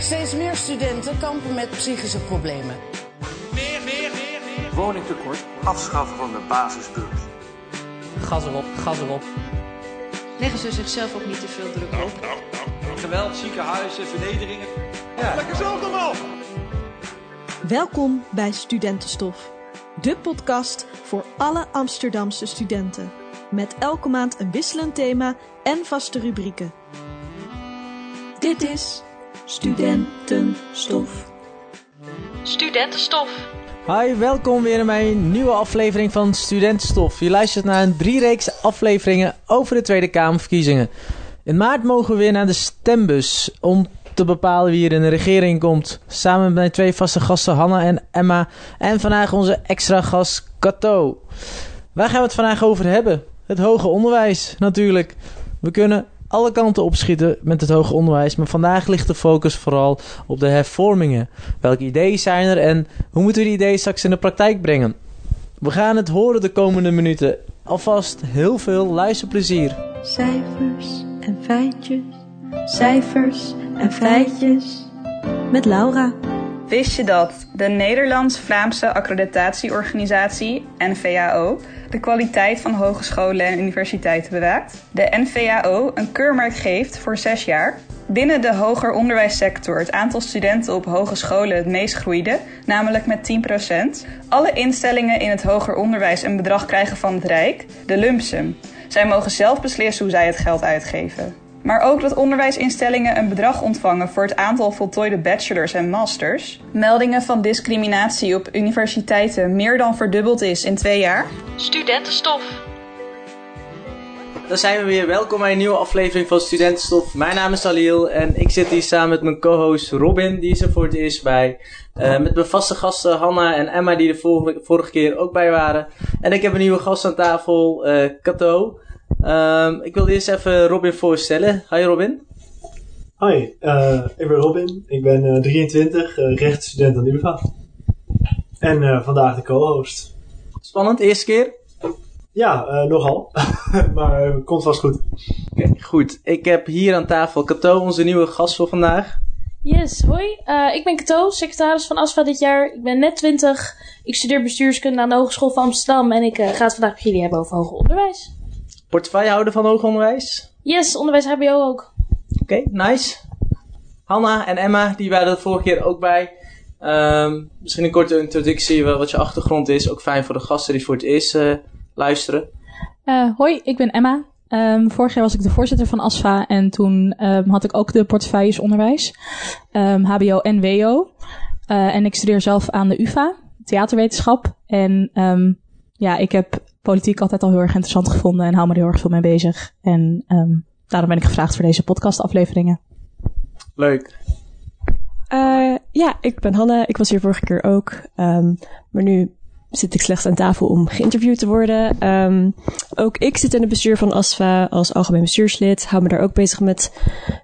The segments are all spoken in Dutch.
Steeds meer studenten kampen met psychische problemen. Meer, meer, meer, meer. Woningtekort. Afschaffen van de basisbeurs. Gas erop, gas erop. Leggen ze zichzelf ook niet te veel druk op? Geweld, ziekenhuizen, vernederingen. Ja. Lekker zelf allemaal! Welkom bij Studentenstof, de podcast voor alle Amsterdamse studenten. Met elke maand een wisselend thema en vaste rubrieken. Dit is Studentenstof. Studentenstof. Hi, welkom weer in mijn nieuwe aflevering van Studentenstof. Je luistert naar een driereeks afleveringen over de Tweede Kamerverkiezingen. In maart mogen we weer naar de stembus om te bepalen wie er in de regering komt. Samen met mijn twee vaste gasten Hanna en Emma. En vandaag onze extra gast Cato. Waar gaan we het vandaag over hebben? Het hoger onderwijs natuurlijk. We kunnen alle kanten opschieten met het hoger onderwijs. Maar vandaag ligt de focus vooral op de hervormingen. Welke ideeën zijn er en hoe moeten we die ideeën straks in de praktijk brengen? We gaan het horen de komende minuten. Alvast heel veel luisterplezier. Cijfers en feitjes, cijfers en feitjes. Met Laura. Wist je dat de Nederlands-Vlaamse accreditatieorganisatie, NVAO, de kwaliteit van hogescholen en universiteiten bewaakt? De NVAO een keurmerk geeft voor zes jaar. Binnen de hoger onderwijssector het aantal studenten op hogescholen het meest groeide, namelijk met 10%. Alle instellingen in het hoger onderwijs een bedrag krijgen van het Rijk, de lump sum. Zij mogen zelf beslissen hoe zij het geld uitgeven. Maar ook dat onderwijsinstellingen een bedrag ontvangen voor het aantal voltooide bachelors en masters. Meldingen van discriminatie op universiteiten meer dan verdubbeld is in twee jaar. Studentenstof. Dan zijn we weer. Welkom bij een nieuwe aflevering van Studentenstof. Mijn naam is Aliel en ik zit hier samen met mijn co-host Robin, die is er voor het eerst bij. Uh, met mijn vaste gasten Hanna en Emma, die er vorige, vorige keer ook bij waren. En ik heb een nieuwe gast aan tafel, uh, Kato. Um, ik wil eerst even Robin voorstellen. Hi Robin. Hi, uh, ik ben Robin. Ik ben uh, 23, uh, rechtsstudent aan de UvA. En uh, vandaag de co-host. Spannend, eerste keer? Ja, nogal. maar komt vast goed. Oké, okay, goed. Ik heb hier aan tafel Cato, onze nieuwe gast voor vandaag. Yes, hoi. ik ben Cato, secretaris van ASFA dit jaar. Ik ben net 20. Ik studeer bestuurskunde aan de Hogeschool van Amsterdam. En ik ga het vandaag met jullie hebben over hoger onderwijs. Portefeuillehouder van hoger onderwijs? Yes, onderwijs HBO ook. Oké, okay, nice. Hanna en Emma, die waren er vorige keer ook bij. Um, misschien een korte introductie wat je achtergrond is. Ook fijn voor de gasten die voor het eerst uh, luisteren. Uh, hoi, ik ben Emma. Um, vorig jaar was ik de voorzitter van ASFA en toen um, had ik ook de portefeuilles onderwijs. HBO en WO. Uh, en ik studeer zelf aan de UvA, theaterwetenschap. En ja, ik heb politiek altijd al heel erg interessant gevonden en hou me er heel erg veel mee bezig. En um, daarom ben ik gevraagd voor deze podcastafleveringen. Leuk. Uh, ja, ik ben Hanne. Ik was hier vorige keer ook. Um, maar nu zit ik slechts aan tafel om geïnterviewd te worden. Um, ook ik zit in het bestuur van ASFA als algemeen bestuurslid. Hou me daar ook bezig met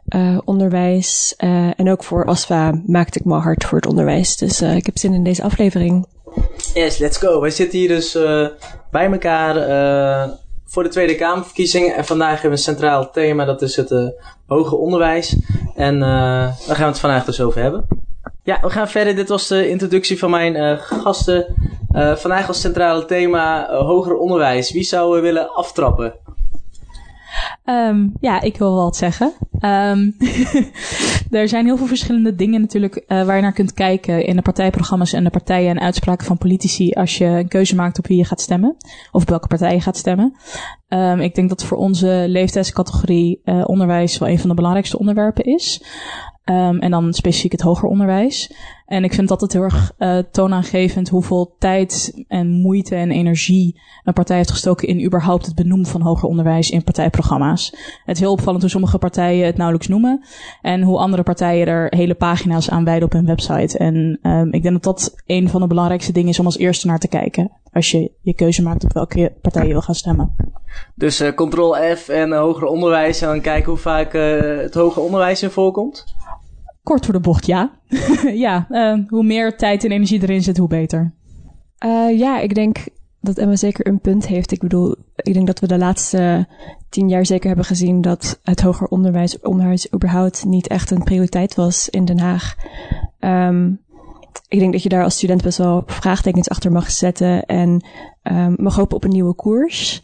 uh, onderwijs. Uh, en ook voor ASFA maakte ik me hard voor het onderwijs. Dus uh, ik heb zin in deze aflevering. Yes, let's go. Wij zitten hier dus uh, bij elkaar uh, voor de Tweede Kamerverkiezingen. En vandaag hebben we een centraal thema, dat is het uh, hoger onderwijs. En daar gaan we het vandaag dus over hebben. Ja, we gaan verder. Dit was de introductie van mijn gasten. vandaag als centrale thema hoger onderwijs. Wie zou willen aftrappen? Um, ja, ik wil wel wat zeggen. Um, er zijn heel veel verschillende dingen natuurlijk uh, waar je naar kunt kijken in de partijprogramma's en de partijen en uitspraken van politici als je een keuze maakt op wie je gaat stemmen. Of op welke partij je gaat stemmen. Um, ik denk dat voor onze leeftijdscategorie uh, onderwijs wel een van de belangrijkste onderwerpen is. Um, en dan specifiek het hoger onderwijs. En ik vind dat het heel erg uh, toonaangevend hoeveel tijd en moeite en energie een partij heeft gestoken in überhaupt het benoemen van hoger onderwijs in partijprogramma's. Het is heel opvallend hoe sommige partijen het nauwelijks noemen en hoe andere partijen er hele pagina's aan wijden op hun website. En um, ik denk dat dat een van de belangrijkste dingen is om als eerste naar te kijken als je je keuze maakt op welke partij je wil gaan stemmen. Dus uh, Ctrl F en uh, hoger onderwijs en dan kijken hoe vaak het hoger onderwijs in voorkomt? Kort voor de bocht, ja. ja, uh, hoe meer tijd en energie erin zit, hoe beter. Uh, ja, ik denk dat Emma zeker een punt heeft. Ik bedoel, ik denk dat we de laatste tien jaar zeker hebben gezien dat het hoger onderwijs, onderwijs überhaupt niet echt een prioriteit was in Den Haag. Ehm, ik denk dat je daar als student best wel vraagtekens achter mag zetten en um, mag hopen op een nieuwe koers.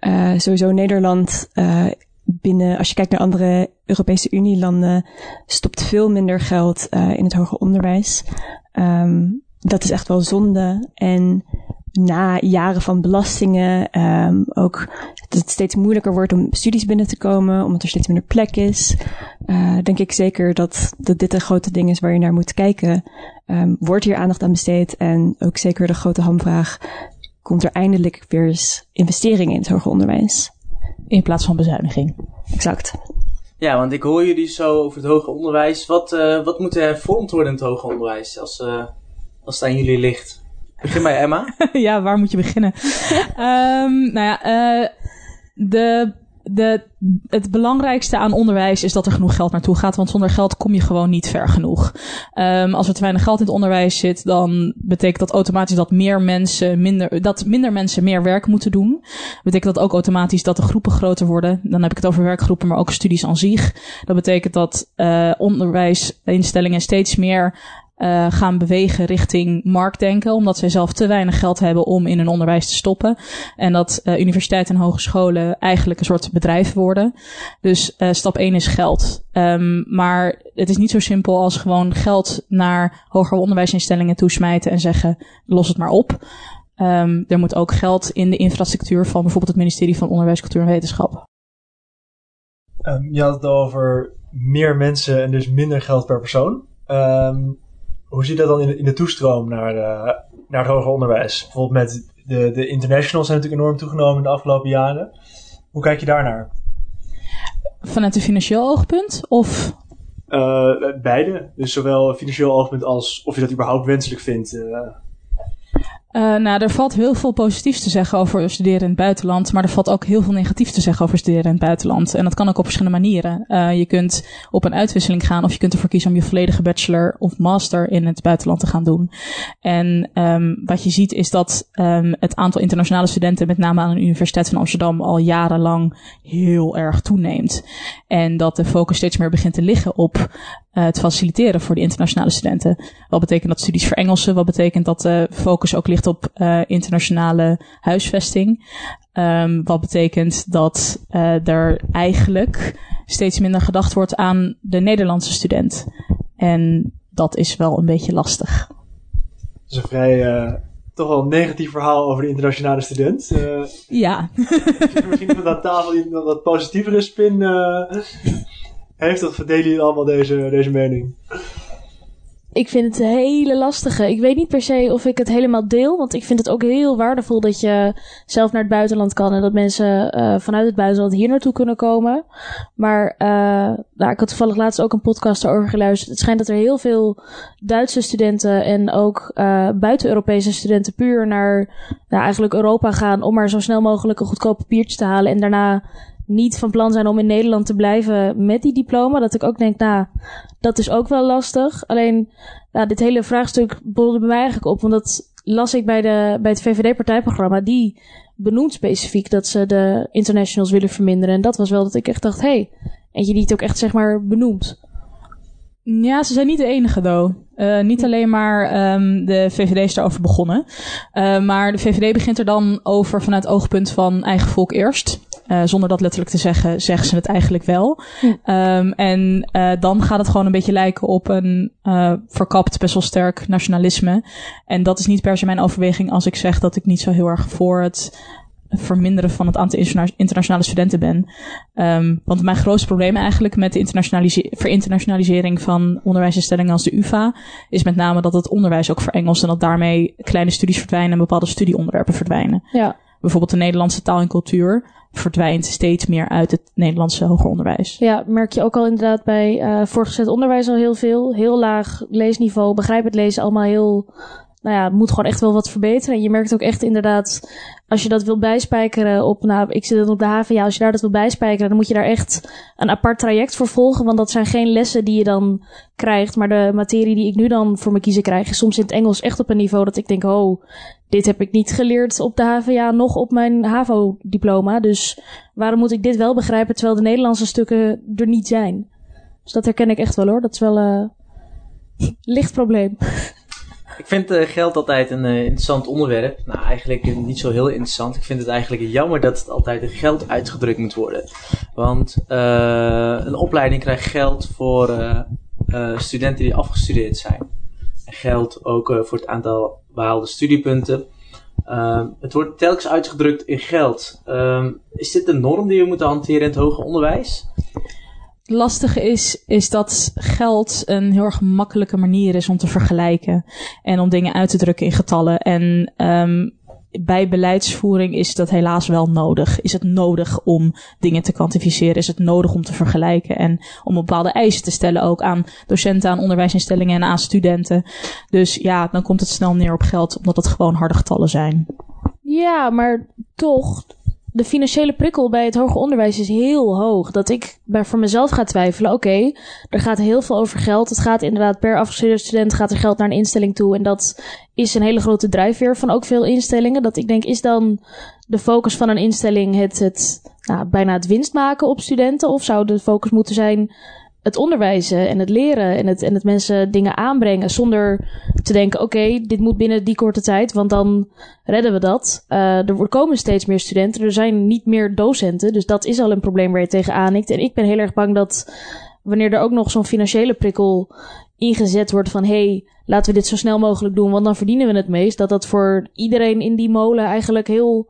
Uh, sowieso Nederland uh, binnen, als je kijkt naar andere Europese Unielanden, stopt veel minder geld uh, in het hoger onderwijs. Um, dat is echt wel zonde. En na jaren van belastingen, um, ook dat het steeds moeilijker wordt om studies binnen te komen, omdat er steeds minder plek is, uh, denk ik zeker dat, dat dit een grote ding is waar je naar moet kijken. Um, wordt hier aandacht aan besteed en ook zeker de grote hamvraag, komt er eindelijk weer eens investeringen in het hoger onderwijs? In plaats van bezuiniging. Exact. Ja, want ik hoor jullie zo over het hoger onderwijs. Wat, uh, wat moet er hervormd worden in het hoger onderwijs als, uh, als het aan jullie ligt? Begin bij Emma. ja, waar moet je beginnen? um, nou ja, uh, de, de, het belangrijkste aan onderwijs is dat er genoeg geld naartoe gaat. Want zonder geld kom je gewoon niet ver genoeg. Um, als er te weinig geld in het onderwijs zit, dan betekent dat automatisch dat meer mensen minder, dat minder mensen meer werk moeten doen. Betekent dat ook automatisch dat de groepen groter worden. Dan heb ik het over werkgroepen, maar ook studies aan zich. Dat betekent dat uh, onderwijsinstellingen steeds meer uh, gaan bewegen richting marktdenken, omdat zij zelf te weinig geld hebben om in hun onderwijs te stoppen. En dat uh, universiteiten en hogescholen eigenlijk een soort bedrijf worden. Dus uh, stap 1 is geld. Um, maar het is niet zo simpel als gewoon geld naar hogere onderwijsinstellingen toesmijten en zeggen, los het maar op. Um, er moet ook geld in de infrastructuur van bijvoorbeeld het ministerie van Onderwijs, Cultuur en Wetenschap. Um, je had het over meer mensen en dus minder geld per persoon. Hoe zit dat dan in de, in de toestroom naar, uh, naar het hoger onderwijs? Bijvoorbeeld met de, de internationals zijn natuurlijk enorm toegenomen in de afgelopen jaren. Hoe kijk je daarnaar? Vanuit een financieel oogpunt of? Uh, beide. Dus zowel financieel oogpunt als of je dat überhaupt wenselijk vindt. Uh, Uh, nou, er valt heel veel positiefs te zeggen over studeren in het buitenland, maar er valt ook heel veel negatiefs te zeggen over studeren in het buitenland. En dat kan ook op verschillende manieren. Uh, je kunt op een uitwisseling gaan of je kunt ervoor kiezen om je volledige bachelor of master in het buitenland te gaan doen. En um, wat je ziet is dat um, het aantal internationale studenten, met name aan de Universiteit van Amsterdam, al jarenlang heel erg toeneemt. En dat de focus steeds meer begint te liggen op uh, het faciliteren voor de internationale studenten. Wat betekent dat studies verengelsen? Wat betekent dat de focus ook ligt op uh, internationale huisvesting? Um, wat betekent dat er eigenlijk steeds minder gedacht wordt aan de Nederlandse student? En dat is wel een beetje lastig. Dat is een vrij toch wel een negatief verhaal over de internationale student. Uh, ja. misschien van aan tafel die een wat positievere spin uh, heeft. Of verdelen jullie allemaal deze, deze mening? Ik vind het een hele lastige. Ik weet niet per se of ik het helemaal deel. Want ik vind het ook heel waardevol dat je zelf naar het buitenland kan. En dat mensen uh, vanuit het buitenland hier naartoe kunnen komen. Maar uh, ik had toevallig laatst ook een podcast over geluisterd. Het schijnt dat er heel veel Duitse studenten en ook uh, buiten-Europese studenten puur naar nou, eigenlijk Europa gaan. Om maar zo snel mogelijk een goedkoop papiertje te halen. En daarna niet van plan zijn om in Nederland te blijven met die diploma. Dat ik ook denk, nou, dat is ook wel lastig. Alleen, nou, dit hele vraagstuk bolde bij mij eigenlijk op. Want dat las ik bij, de, bij het VVD-partijprogramma. Die benoemt specifiek dat ze de internationals willen verminderen. En dat was wel dat ik echt dacht, hé, hey, eentje die het ook echt zeg maar benoemt. Ja, ze zijn niet de enige, though. Uh, niet alleen maar um, de VVD is daarover begonnen. Uh, maar de VVD begint er dan over vanuit het oogpunt van eigen volk eerst. Uh, zonder dat letterlijk te zeggen, zeggen ze het eigenlijk wel. Ja. Um, en uh, dan gaat het gewoon een beetje lijken op een uh, verkapt, best wel sterk nationalisme. En dat is niet per se mijn overweging als ik zeg dat ik niet zo heel erg voor het verminderen van het aantal internationale studenten ben. Um, want mijn grootste probleem eigenlijk met de internationalise verinternationalisering van onderwijsinstellingen als de UvA is met name dat het onderwijs ook verengelst en dat daarmee kleine studies verdwijnen en bepaalde studieonderwerpen verdwijnen. Ja. Bijvoorbeeld de Nederlandse taal en cultuur verdwijnt steeds meer uit het Nederlandse hoger onderwijs. Ja, merk je ook al inderdaad bij uh, voortgezet onderwijs al heel veel. Heel laag leesniveau, begrijp het lezen allemaal heel nou ja, moet gewoon echt wel wat verbeteren. En je merkt ook echt inderdaad, als je dat wil bijspijkeren op, nou, ik zit op de haven, ja, als je daar dat wil bijspijkeren, dan moet je daar echt een apart traject voor volgen. Want dat zijn geen lessen die je dan krijgt. Maar de materie die ik nu dan voor me kiezen krijg, is soms in het Engels echt op een niveau dat ik denk, oh, dit heb ik niet geleerd op de HVA, nog op mijn HAVO-diploma. Dus waarom moet ik dit wel begrijpen, terwijl de Nederlandse stukken er niet zijn? Dus dat herken ik echt wel hoor. Dat is wel een licht probleem. Ik vind uh, geld altijd een uh, interessant onderwerp. Nou, eigenlijk uh, niet zo heel interessant. Ik vind het eigenlijk jammer dat het altijd in geld uitgedrukt moet worden. Want een opleiding krijgt geld voor studenten die afgestudeerd zijn. En geld ook voor het aantal behaalde studiepunten. het wordt telkens uitgedrukt in geld. is dit de norm die we moeten hanteren in het hoger onderwijs? Lastige is, is dat geld een heel erg makkelijke manier is om te vergelijken. En om dingen uit te drukken in getallen. En um, bij beleidsvoering is dat helaas wel nodig. Is het nodig om dingen te kwantificeren? Is het nodig om te vergelijken? En om bepaalde eisen te stellen ook aan docenten, aan onderwijsinstellingen en aan studenten. Dus ja, dan komt het snel neer op geld, omdat het gewoon harde getallen zijn. Ja, maar toch, de financiële prikkel bij het hoger onderwijs is heel hoog. Dat ik bij voor mezelf ga twijfelen. Oké, er gaat heel veel over geld. Het gaat inderdaad per afgestudeerde student gaat er geld naar een instelling toe. En dat is een hele grote drijfveer van ook veel instellingen. Dat ik denk, is dan de focus van een instelling het, het nou, bijna het winst maken op studenten? Of zou de focus moeten zijn het onderwijzen en het leren en het, en het mensen dingen aanbrengen zonder te denken, oké, dit moet binnen die korte tijd, want dan redden we dat. Uh, er komen steeds meer studenten, er zijn niet meer docenten, dus dat is al een probleem waar je tegenaan nikt. En ik ben heel erg bang dat wanneer er ook nog zo'n financiële prikkel ingezet wordt van, hey, laten we dit zo snel mogelijk doen, want dan verdienen we het meest, dat dat voor iedereen in die molen eigenlijk heel,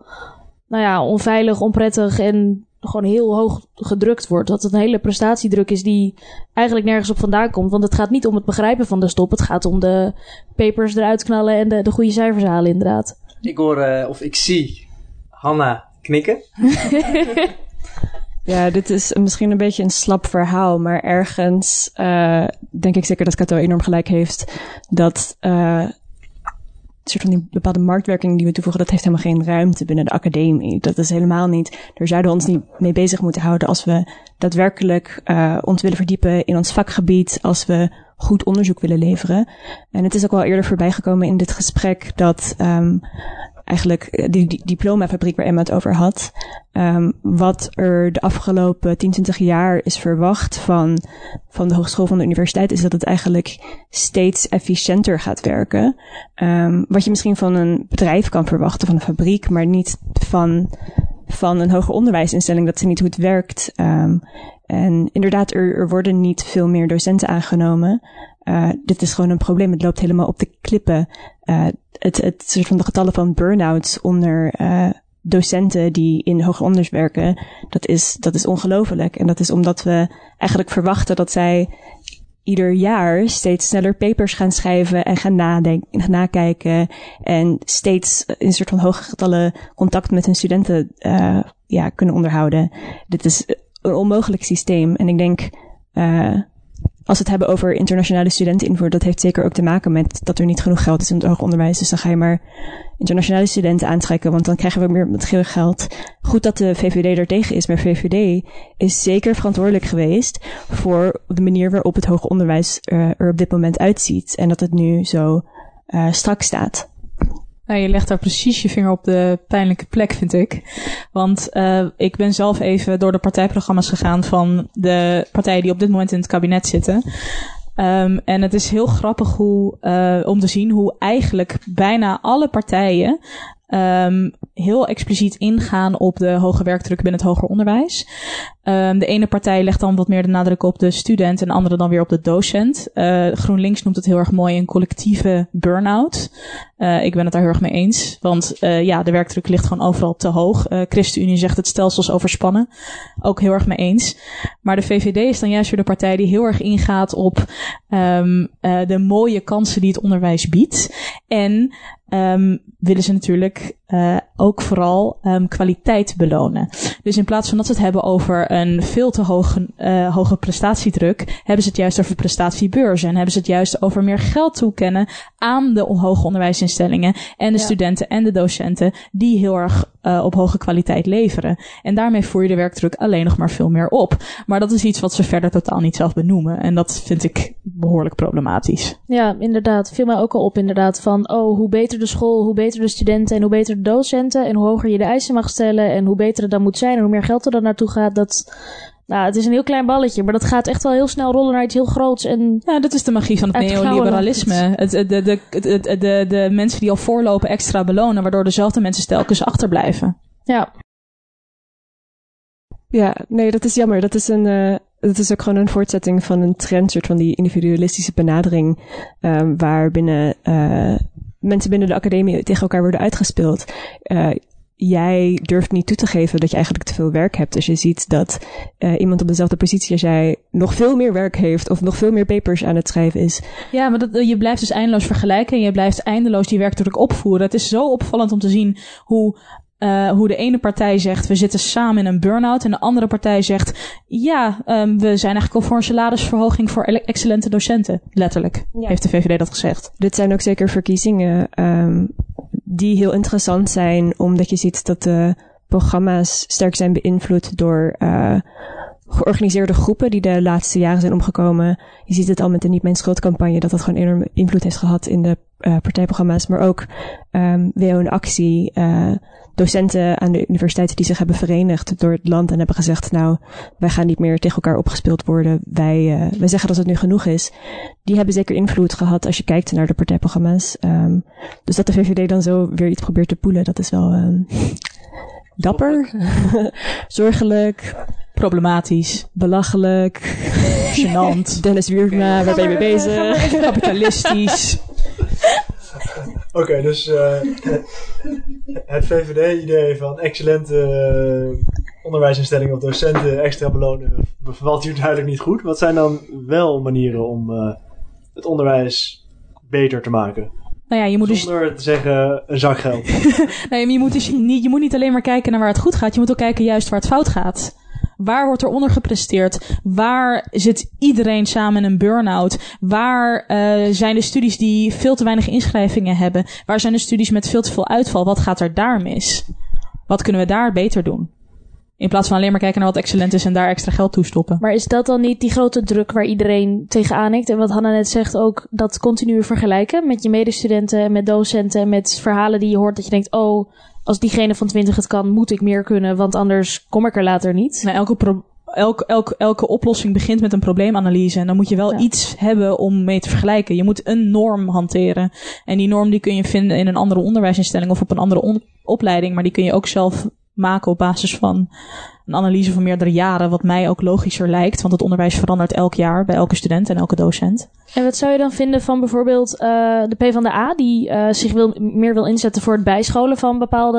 nou ja, onveilig, onprettig en gewoon heel hoog gedrukt wordt. Dat het een hele prestatiedruk is die eigenlijk nergens op vandaan komt. Want het gaat niet om het begrijpen van de stop. Het gaat om de papers eruit knallen en de, de goede cijfers halen, inderdaad. Ik hoor, uh, of ik zie Hanna knikken. ja, dit is misschien een beetje een slap verhaal. Maar ergens uh, denk ik zeker dat Kato enorm gelijk heeft. Dat uh, soort van die bepaalde marktwerking die we toevoegen, dat heeft helemaal geen ruimte binnen de academie. Dat is helemaal niet. Daar zouden we ons niet mee bezig moeten houden als we daadwerkelijk uh, ons willen verdiepen in ons vakgebied, als we goed onderzoek willen leveren. En het is ook wel eerder voorbijgekomen in dit gesprek dat um, eigenlijk eh, die, die diplomafabriek waar Emma het over had. Um, wat er de afgelopen 10, 20 jaar is verwacht van, van de hogeschool van de universiteit, is dat het eigenlijk steeds efficiënter gaat werken. Um, wat je misschien van een bedrijf kan verwachten, van een fabriek, maar niet van, van een hoger onderwijsinstelling. Dat ze niet hoe het werkt. Um, en inderdaad, er, er worden niet veel meer docenten aangenomen. Uh, dit is gewoon een probleem. Het loopt helemaal op de klippen. Uh, het, het soort van de getallen van burn-outs onder uh, docenten die in hoger onderwijs werken, dat is, dat is ongelooflijk. En dat is omdat we eigenlijk verwachten dat zij ieder jaar steeds sneller papers gaan schrijven en gaan nadenken, gaan nakijken en steeds in een soort van hoge getallen contact met hun studenten ja, kunnen onderhouden. Dit is een onmogelijk systeem. En ik denk, als we het hebben over internationale studenteninvoer, dat heeft zeker ook te maken met dat er niet genoeg geld is in het hoger onderwijs. Dus dan ga je maar internationale studenten aantrekken, want dan krijgen we meer geld. Goed dat de VVD er tegen is, maar VVD is zeker verantwoordelijk geweest voor de manier waarop het hoger onderwijs er op dit moment uitziet. En dat het nu zo uh, strak staat. Nou, je legt daar precies je vinger op de pijnlijke plek, vind ik. Want uh, ik ben zelf even door de partijprogramma's gegaan van de partijen die op dit moment in het kabinet zitten. Um, en het is heel grappig hoe, uh, om te zien hoe eigenlijk bijna alle partijen um, heel expliciet ingaan op de hoge werkdruk binnen het hoger onderwijs. Um, de ene partij legt dan wat meer de nadruk op de student en de andere dan weer op de docent. Uh, GroenLinks noemt het heel erg mooi een collectieve burn-out. Uh, ik ben het daar heel erg mee eens. Want uh, ja, de werkdruk ligt gewoon overal te hoog. ChristenUnie zegt het stelsels overspannen. Ook heel erg mee eens. Maar de VVD is dan juist weer de partij die heel erg ingaat op um, de mooie kansen die het onderwijs biedt. En um, willen ze natuurlijk ook vooral kwaliteit belonen. Dus in plaats van dat ze het hebben over een veel te hoge, eh, hoge prestatiedruk, hebben ze het juist over prestatiebeurzen. En hebben ze het juist over meer geld toekennen aan de hoger onderwijsinstellingen en de studenten en de docenten die heel erg uh, op hoge kwaliteit leveren. En daarmee voer je de werkdruk alleen nog maar veel meer op. Maar dat is iets wat ze verder totaal niet zelf benoemen. En dat vind ik behoorlijk problematisch. Ja, inderdaad. Viel mij ook al op inderdaad van, oh, hoe beter de school, hoe beter de studenten en hoe beter de docenten en hoe hoger je de eisen mag stellen en hoe beter het dan moet zijn en hoe meer geld er dan naartoe gaat, dat... Nou, het is een heel klein balletje, maar dat gaat echt wel heel snel rollen naar iets heel groots. En ja, dat is de magie van het, neoliberalisme. Het, de, de, de, de, de, mensen die al voorlopen extra belonen, waardoor dezelfde mensen telkens achterblijven. Ja. Ja, nee, dat is jammer. Dat is een, uh, dat is ook gewoon een voortzetting van een trend, soort van die individualistische benadering, um, waar binnen uh, mensen binnen de academie tegen elkaar worden uitgespeeld. Uh, jij durft niet toe te geven dat je eigenlijk te veel werk hebt. Dus je ziet dat uh, iemand op dezelfde positie als jij nog veel meer werk heeft of nog veel meer papers aan het schrijven is. Ja, maar dat, je blijft dus eindeloos vergelijken en je blijft eindeloos die werkdruk opvoeren. Het is zo opvallend om te zien hoe uh, hoe de ene partij zegt we zitten samen in een burn-out en de andere partij zegt ja, um, we zijn eigenlijk al voor een salarisverhoging voor excellente docenten. Letterlijk, ja. heeft de VVD dat gezegd. Dit zijn ook zeker verkiezingen um, die heel interessant zijn, omdat je ziet dat de programma's sterk zijn beïnvloed door uh, georganiseerde groepen die de laatste jaren zijn omgekomen. Je ziet het al met de Niet Mijn Schuldcampagne, dat dat gewoon enorm invloed heeft gehad in de uh, partijprogramma's, maar ook um, WO in actie, uh, docenten aan de universiteiten die zich hebben verenigd door het land en hebben gezegd, nou, wij gaan niet meer tegen elkaar opgespeeld worden. Wij, uh, wij zeggen dat het nu genoeg is. Die hebben zeker invloed gehad als je kijkt naar de partijprogramma's. Um, dus dat de VVD dan zo weer iets probeert te poelen, dat is wel um, dapper, zorgelijk. Problematisch. Belachelijk. Gênant. Dennis Wierma, waar ben je mee bezig? Kapitalistisch. Oké, okay, dus uh, het VVD-idee van excellente uh, onderwijsinstellingen of docenten extra belonen bevalt hier duidelijk niet goed. Wat zijn dan wel manieren om uh, het onderwijs beter te maken? Nou ja, je moet Zonder dus... te zeggen een zak geld. nee, je moet dus niet, je moet niet alleen maar kijken naar waar het goed gaat. Je moet ook kijken juist waar het fout gaat. Waar wordt er onder gepresteerd? Waar zit iedereen samen in een burn-out? Waar uh, zijn de studies die veel te weinig inschrijvingen hebben? Waar zijn de studies met veel te veel uitval? Wat gaat er daar mis? Wat kunnen we daar beter doen? In plaats van alleen maar kijken naar wat excellent is en daar extra geld toe stoppen. Maar is dat dan niet die grote druk waar iedereen tegenaan hikt? En wat Hanna net zegt ook, dat continu vergelijken met je medestudenten en met docenten en met verhalen die je hoort dat je denkt, oh, als diegene van 20 het kan, moet ik meer kunnen, want anders kom ik er later niet. Nou, elke, pro elke, elke, elke oplossing begint met een probleemanalyse. En dan moet je wel ja. iets hebben om mee te vergelijken. Je moet een norm hanteren. En die norm die kun je vinden in een andere onderwijsinstelling of op een andere opleiding. Maar die kun je ook zelf maken op basis van een analyse van meerdere jaren, wat mij ook logischer lijkt, want het onderwijs verandert elk jaar bij elke student en elke docent. En wat zou je dan vinden van bijvoorbeeld uh, de PvdA, die uh, zich wil, meer wil inzetten voor het bijscholen van bepaalde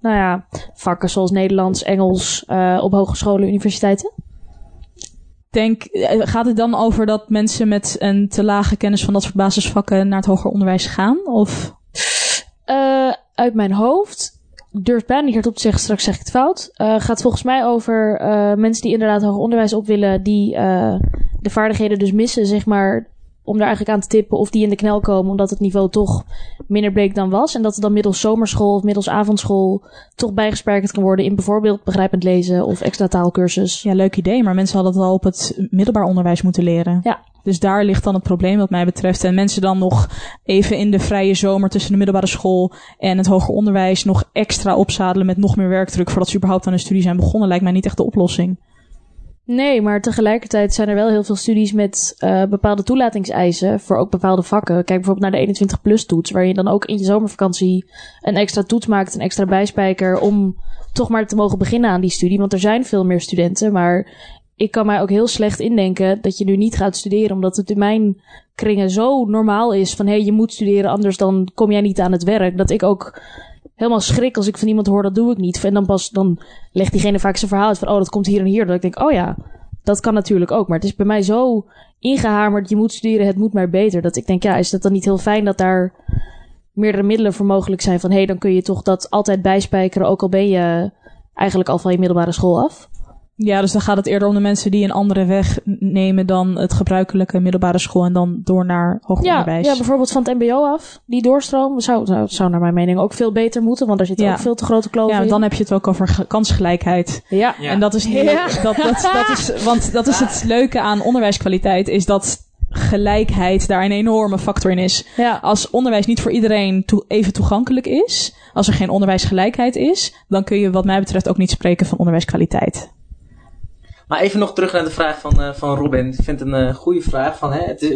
nou ja, vakken zoals Nederlands, Engels uh, op hogescholen, universiteiten? Denk, gaat het dan over dat mensen met een te lage kennis van dat soort basisvakken naar het hoger onderwijs gaan? Of? uit mijn hoofd durf bijna niet hardop te zeggen, straks zeg ik het fout. Uh, gaat volgens mij over uh, mensen die inderdaad hoger onderwijs op willen, die uh, de vaardigheden dus missen, zeg maar, om daar eigenlijk aan te tippen of die in de knel komen, omdat het niveau toch minder bleek dan was. En dat het dan middels zomerschool of middels avondschool toch bijgespijkerd kan worden in bijvoorbeeld begrijpend lezen of extra taalkursus. Ja, leuk idee, maar mensen hadden het al op het middelbaar onderwijs moeten leren. Ja. Dus daar ligt dan het probleem wat mij betreft. En mensen dan nog even in de vrije zomer tussen de middelbare school en het hoger onderwijs nog extra opzadelen met nog meer werkdruk voordat ze überhaupt aan hun studie zijn begonnen, lijkt mij niet echt de oplossing. Nee, maar tegelijkertijd zijn er wel heel veel studies met uh, bepaalde toelatingseisen voor ook bepaalde vakken. Kijk bijvoorbeeld naar de 21-plus toets, waar je dan ook in je zomervakantie een extra toets maakt, een extra bijspijker, om toch maar te mogen beginnen aan die studie. Want er zijn veel meer studenten, maar ik kan mij ook heel slecht indenken dat je nu niet gaat studeren, omdat het in mijn kringen zo normaal is van hé, hey, je moet studeren, anders dan kom jij niet aan het werk. Dat ik ook helemaal schrik als ik van iemand hoor, dat doe ik niet. En dan pas, dan legt diegene vaak zijn verhaal uit van, oh, dat komt hier en hier. Dat ik denk, oh ja, dat kan natuurlijk ook. Maar het is bij mij zo ingehamerd, je moet studeren, het moet maar beter. Dat ik denk, ja, is dat dan niet heel fijn dat daar meerdere middelen voor mogelijk zijn van, hey, dan kun je toch dat altijd bijspijkeren, ook al ben je eigenlijk al van je middelbare school af? Ja, dus dan gaat het eerder om de mensen die een andere weg nemen dan het gebruikelijke middelbare school en dan door naar hoger Ja, onderwijs. ja, bijvoorbeeld van het mbo af. Die doorstroom zou, zou, zou naar mijn mening ook veel beter moeten. Want daar zitten Ja. ook veel te grote kloven Ja, in. dan heb je het ook over ge- kansgelijkheid. Ja. Ja. En dat is heel, Ja. dat, dat, dat is, want dat is het leuke aan onderwijskwaliteit, is dat gelijkheid daar een enorme factor in is. Ja. Als onderwijs niet voor iedereen toe- even toegankelijk is, als er geen onderwijsgelijkheid is, dan kun je wat mij betreft ook niet spreken van onderwijskwaliteit. Maar even nog terug naar de vraag van, eh, van Robin. Ik vind het een eh, goede vraag. Van, hè, het is-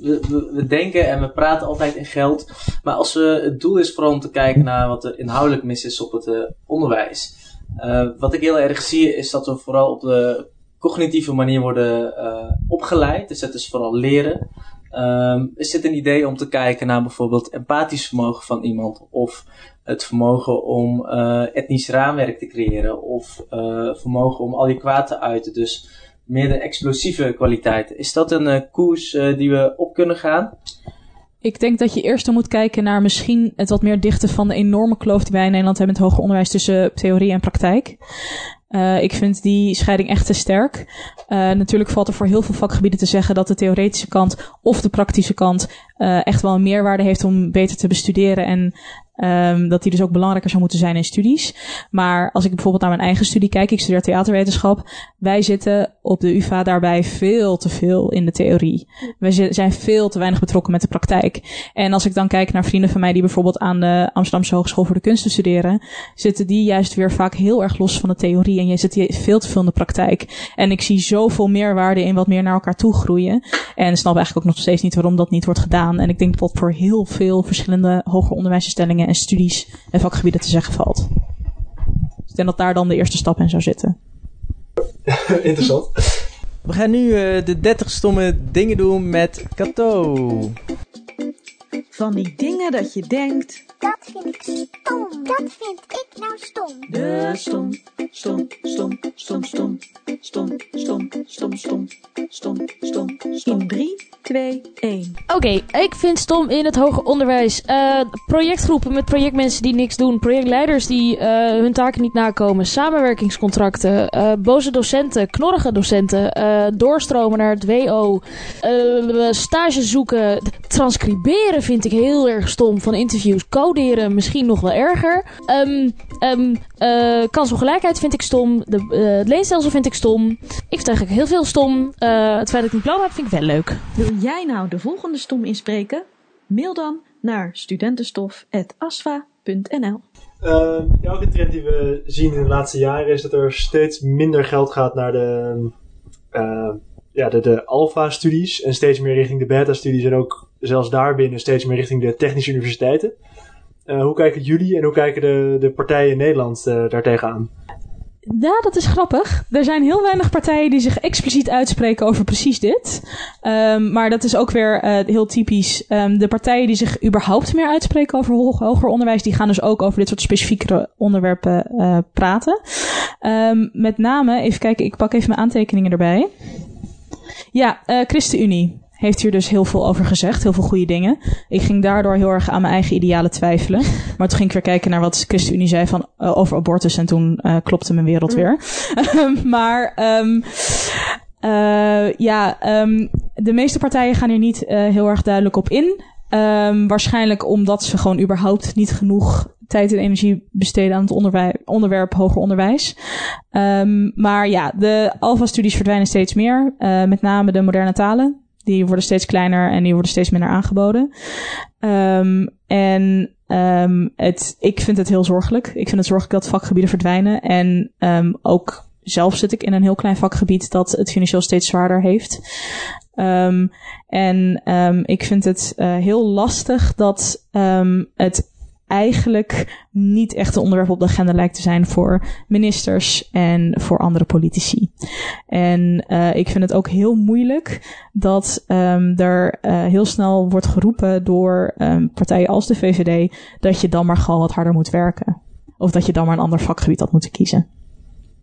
we, we, denken en we praten altijd in geld. Maar als we, het doel is vooral om te kijken naar wat er inhoudelijk mis is op het eh, onderwijs. Eh, wat ik heel erg zie is dat we vooral op de cognitieve manier worden eh, opgeleid. Dus het is vooral leren. Ehm, is dit een idee om te kijken naar bijvoorbeeld empathisch vermogen van iemand? Of het vermogen om eh, etnisch raamwerk te creëren? Of eh, vermogen om al je kwaad te uiten? Dus meer de explosieve kwaliteiten. Is dat een eh, koers die we op kunnen gaan? Ik denk dat je eerst dan moet kijken naar misschien het wat meer dichten van de enorme kloof die wij in Nederland hebben in het hoger onderwijs tussen theorie en praktijk. Ik vind die scheiding echt te sterk. Natuurlijk valt er voor heel veel vakgebieden te zeggen dat de theoretische kant of de praktische kant echt wel een meerwaarde heeft om beter te bestuderen en ehm, dat die dus ook belangrijker zou moeten zijn in studies. Maar als ik bijvoorbeeld naar mijn eigen studie kijk, ik studeer theaterwetenschap, wij zitten op de UvA daarbij veel te veel in de theorie. We zi- zijn veel te weinig betrokken met de praktijk. En als ik dan kijk naar vrienden van mij die bijvoorbeeld aan de Amsterdamse Hogeschool voor de Kunsten studeren, zitten die juist weer vaak heel erg los van de theorie en je zit veel te veel in de praktijk. En ik zie zoveel meerwaarde in wat meer naar elkaar toe groeien. En snap eigenlijk ook nog steeds niet waarom dat niet wordt gedaan. En ik denk dat dat voor heel veel verschillende hoger onderwijsinstellingen en studies en vakgebieden te zeggen valt. Dus ik denk dat daar dan de eerste stap in zou zitten. Interessant. We gaan nu eh, de 30 stomme dingen doen met Kato. Van die dingen dat je denkt. Dat vind ik stom. Dat vind ik nou stom. De stom, stom, stom, stom, stom, stom, stom, stom, stom, stom, stom, stom. In 3, 2, 1. Oké, ik vind stom in het hoger onderwijs. eh, projectgroepen met projectmensen die niks doen. Projectleiders die eh, hun taken niet nakomen. Samenwerkingscontracten. eh, boze docenten. Knorrige docenten. eh, doorstromen naar het WO. eh, stage zoeken. Transcriberen vind ik heel erg stom van interviews. Coderen misschien nog wel erger. Ehm ehm eh, kansongelijkheid vind ik stom. De, eh, het leenstelsel vind ik stom. Ik vind eigenlijk heel veel stom. Eh, het feit dat ik een diploma heb vind ik wel leuk. Wil jij nou de volgende stom inspreken? Mail dan naar studentenstof.asfa.nl Ehm, een trend die we zien in de laatste jaren is dat er steeds minder geld gaat naar de, eh, ja, de, de alpha-studies en steeds meer richting de beta-studies en ook zelfs daarbinnen steeds meer richting de technische universiteiten. Eh, hoe kijken jullie en hoe kijken de, de partijen in Nederland eh daar tegenaan? Ja, dat is grappig. Er zijn heel weinig partijen die zich expliciet uitspreken over precies dit. Ehm, maar dat is ook weer eh, heel typisch. Ehm, de partijen die zich überhaupt meer uitspreken over ho- hoger onderwijs, die gaan dus ook over dit soort specifiekere onderwerpen praten. Ehm, met name, even kijken, ik pak even mijn aantekeningen erbij. Ja, ChristenUnie heeft hier dus heel veel over gezegd, heel veel goede dingen. Ik ging daardoor heel erg aan mijn eigen idealen twijfelen. Maar toen ging ik weer kijken naar wat ChristenUnie zei van, eh, over abortus en toen eh, klopte mijn wereld weer. maar ehm eh, ja, ehm, de meeste partijen gaan hier niet heel erg duidelijk op in. Ehm, waarschijnlijk omdat ze gewoon überhaupt niet genoeg tijd en energie besteden aan het onderwerp hoger onderwijs. Maar ja, de alfa-studies verdwijnen steeds meer. met name de moderne talen. Die worden steeds kleiner en die worden steeds minder aangeboden. Ehm, en ehm, het, ik vind het heel zorgelijk. Ik vind het zorgelijk dat vakgebieden verdwijnen. En ehm, ook zelf zit ik in een heel klein vakgebied dat het financieel steeds zwaarder heeft. En ik vind het eh, heel lastig dat het eigenlijk niet echt een onderwerp op de agenda lijkt te zijn voor ministers en voor andere politici. En eh, ik vind het ook heel moeilijk dat ehm, er eh, heel snel wordt geroepen door ehm, partijen als de VVD dat je dan maar gewoon wat harder moet werken. Of dat je dan maar een ander vakgebied had moeten kiezen.